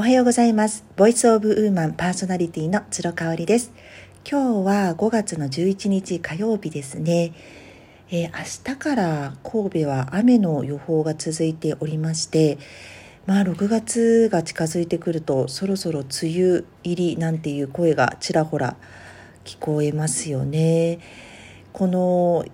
おはようございます。ボイスオブウーマンパーソナリティの鶴香織です。今日は5月の11日火曜日ですね。えー、明日から神戸は雨の予報が続いておりまして、まあ6月が近づいてくるとそろそろ梅雨入りなんていう声がちらほら聞こえますよね。この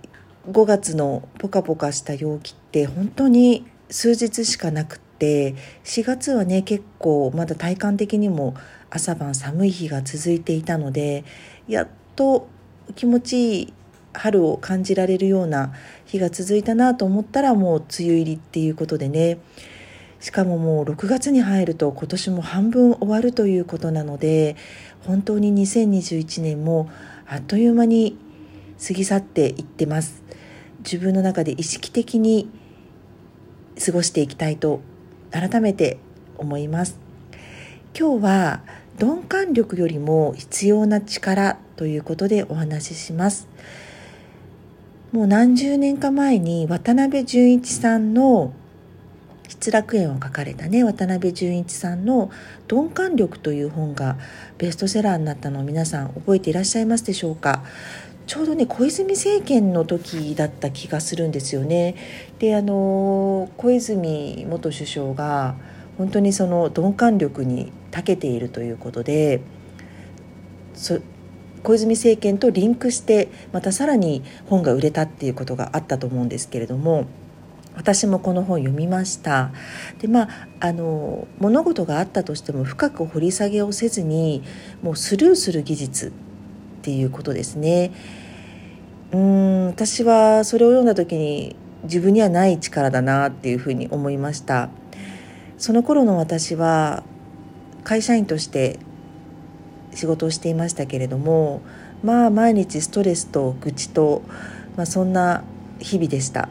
5月のポカポカした陽気って本当に数日しかなくて4月はね結構まだ体感的にも朝晩寒い日が続いていたのでやっと気持ちいい春を感じられるような日が続いたなと思ったらもう梅雨入りっていうことでね。しかももう6月に入ると今年も半分終わるということなので本当に2021年もあっという間に過ぎ去っていってます。自分の中で意識的に過ごしていきたいと改めて思います。今日は鈍感力よりも必要な力ということでお話しします。もう何十年か前に渡辺淳一さんの失楽園を書かれたね渡辺淳一さんの「鈍感力」という本がベストセラーになったのを皆さん覚えていらっしゃいますでしょうか。ちょうどね小泉政権の時だった気がするんですよね。であの小泉元首相が本当にその鈍感力に長けているということで小泉政権とリンクしてまたさらに本が売れたっていうことがあったと思うんですけれども私もこの本読みましたでまああの物事があったとしても深く掘り下げをせずにもうスルーする技術っていうことですね。うん私はそれを読んだ時に自分にはない力だなっていうふうに思いました。その頃の私は会社員として仕事をしていましたけれどもまあ毎日ストレスと愚痴と、まあ、そんな日々でした。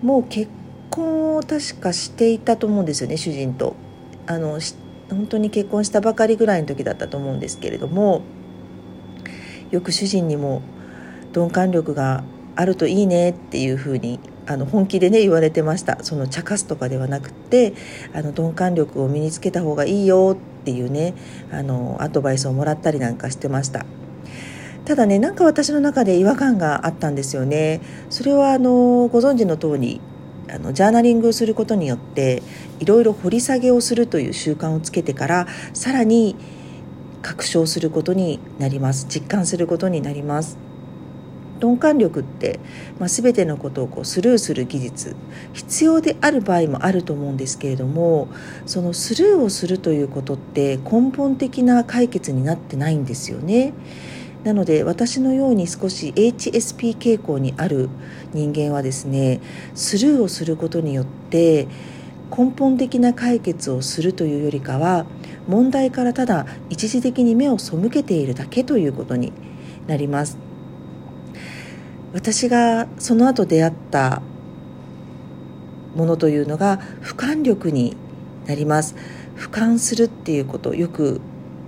もう結婚を確かしていたと思うんですよね主人と。あの本当に結婚したばかりぐらいの時だったと思うんですけれどもよく主人にも鈍感力があるといいねっていうふうにあの本気でね言われてました。その茶化すとかではなくってあの鈍感力を身につけた方がいいよっていうねあのアドバイスをもらったりなんかしてました。ただねなんか私の中で違和感があったんですよね。それはあのご存知の通りあのジャーナリングをすることによっていろいろ掘り下げをするという習慣をつけてからさらに確証することになります実感することになります鈍感力って、まあ、全てのことをこうスルーする技術必要である場合もあると思うんですけれどもそのスルーをするということって根本的な解決になってないんですよね。なので私のように少し HSP 傾向にある人間はですねスルーをすることによって根本的な解決をするというよりかは問題からただ一時的に目を背けているだけということになります。私がその後出会ったものというのが俯瞰力になります。俯瞰するっていうことよく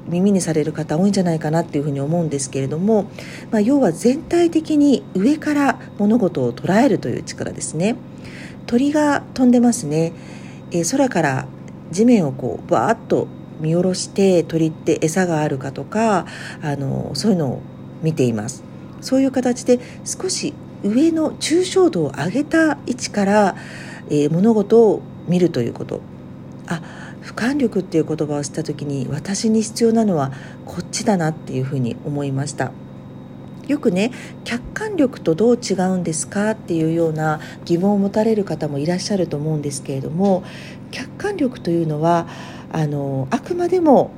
耳にされる方多いんじゃないかなっていうふうに思うんですけれども、まあ、要は全体的に上から物事を捉えるという力ですね。鳥が飛んでますね、えー、空から地面をこうバーッと見下ろして鳥って餌があるかとかあのそういうのを見ています。そういう形で少し上の抽象度を上げた位置から、えー、物事を見るということ。あ俯瞰力っていう言葉を知った時に私に必要なのはこっちだなっていうふうに思いました。よくね客観力とどう違うんですかっていうような疑問を持たれる方もいらっしゃると思うんですけれども客観力というのはあのあくまでも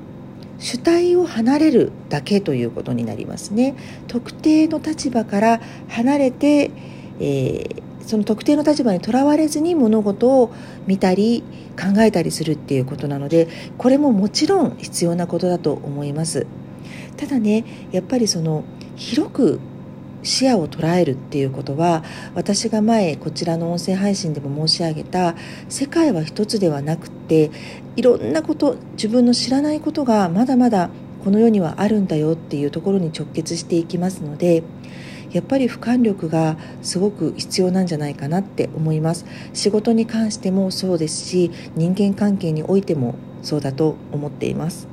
主体を離れるだけということになりますね。特定の立場から離れて、えー、その特定の立場にとらわれずに物事を見たり考えたりするっていうことなのでこれももちろん必要なことだと思います。ただねやっぱりその広く視野を捉えるっていうことは私が前こちらの音声配信でも申し上げた世界は一つではなくていろんなこと自分の知らないことがまだまだこの世にはあるんだよっていうところに直結していきますのでやっぱり俯瞰力がすごく必要なんじゃないかなって思います。仕事に関してもそうですし人間関係においてもそうだと思っています。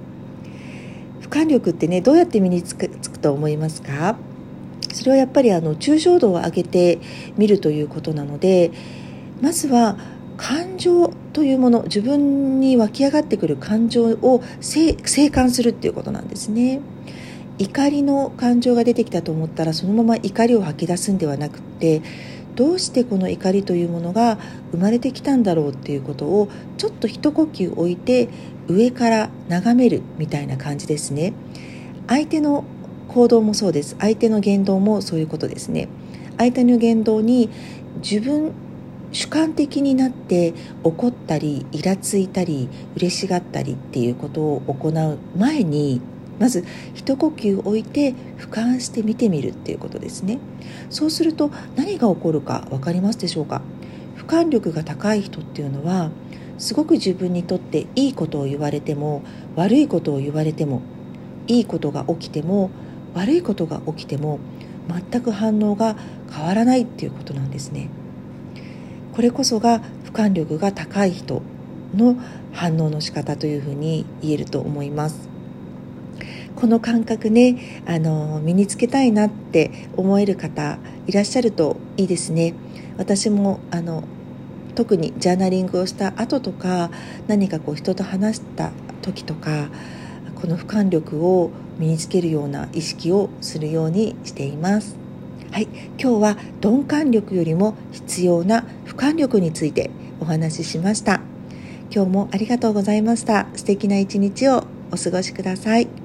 俯瞰力ってねどうやって身につくつくと思いますか？それはやっぱりあの抽象度を上げてみるということなのでまずは感情というもの自分に湧き上がってくる感情を静観するっていうことなんですね。怒りの感情が出てきたと思ったらそのまま怒りを吐き出すんではなくってどうしてこの怒りというものが生まれてきたんだろうっていうことをちょっと一呼吸置いて上から眺めるみたいな感じですね。相手の行動もそうです。相手の言動もそういうことですね。相手の言動に自分主観的になって怒ったりイラついたり嬉しがったりっていうことを行う前にまず一呼吸置いて俯瞰して見てみるっていうことですね。そうすると何が起こるか分かりますでしょうか？俯瞰力が高い人っていうのはすごく自分にとっていいことを言われても悪いことを言われてもいいことが起きても悪いことが起きても全く反応が変わらないっていうことなんですね。これこそが俯瞰力が高い人の反応の仕方というふうに言えると思います。この感覚ねあの身につけたいなって思える方いらっしゃるといいですね。私もあの特にジャーナリングをした後とか何かこう人と話した時とかこの俯瞰力を身につけるような意識をするようにしています。はい。今日は鈍感力よりも必要な俯瞰力についてお話ししました。今日もありがとうございました。素敵な一日をお過ごしください。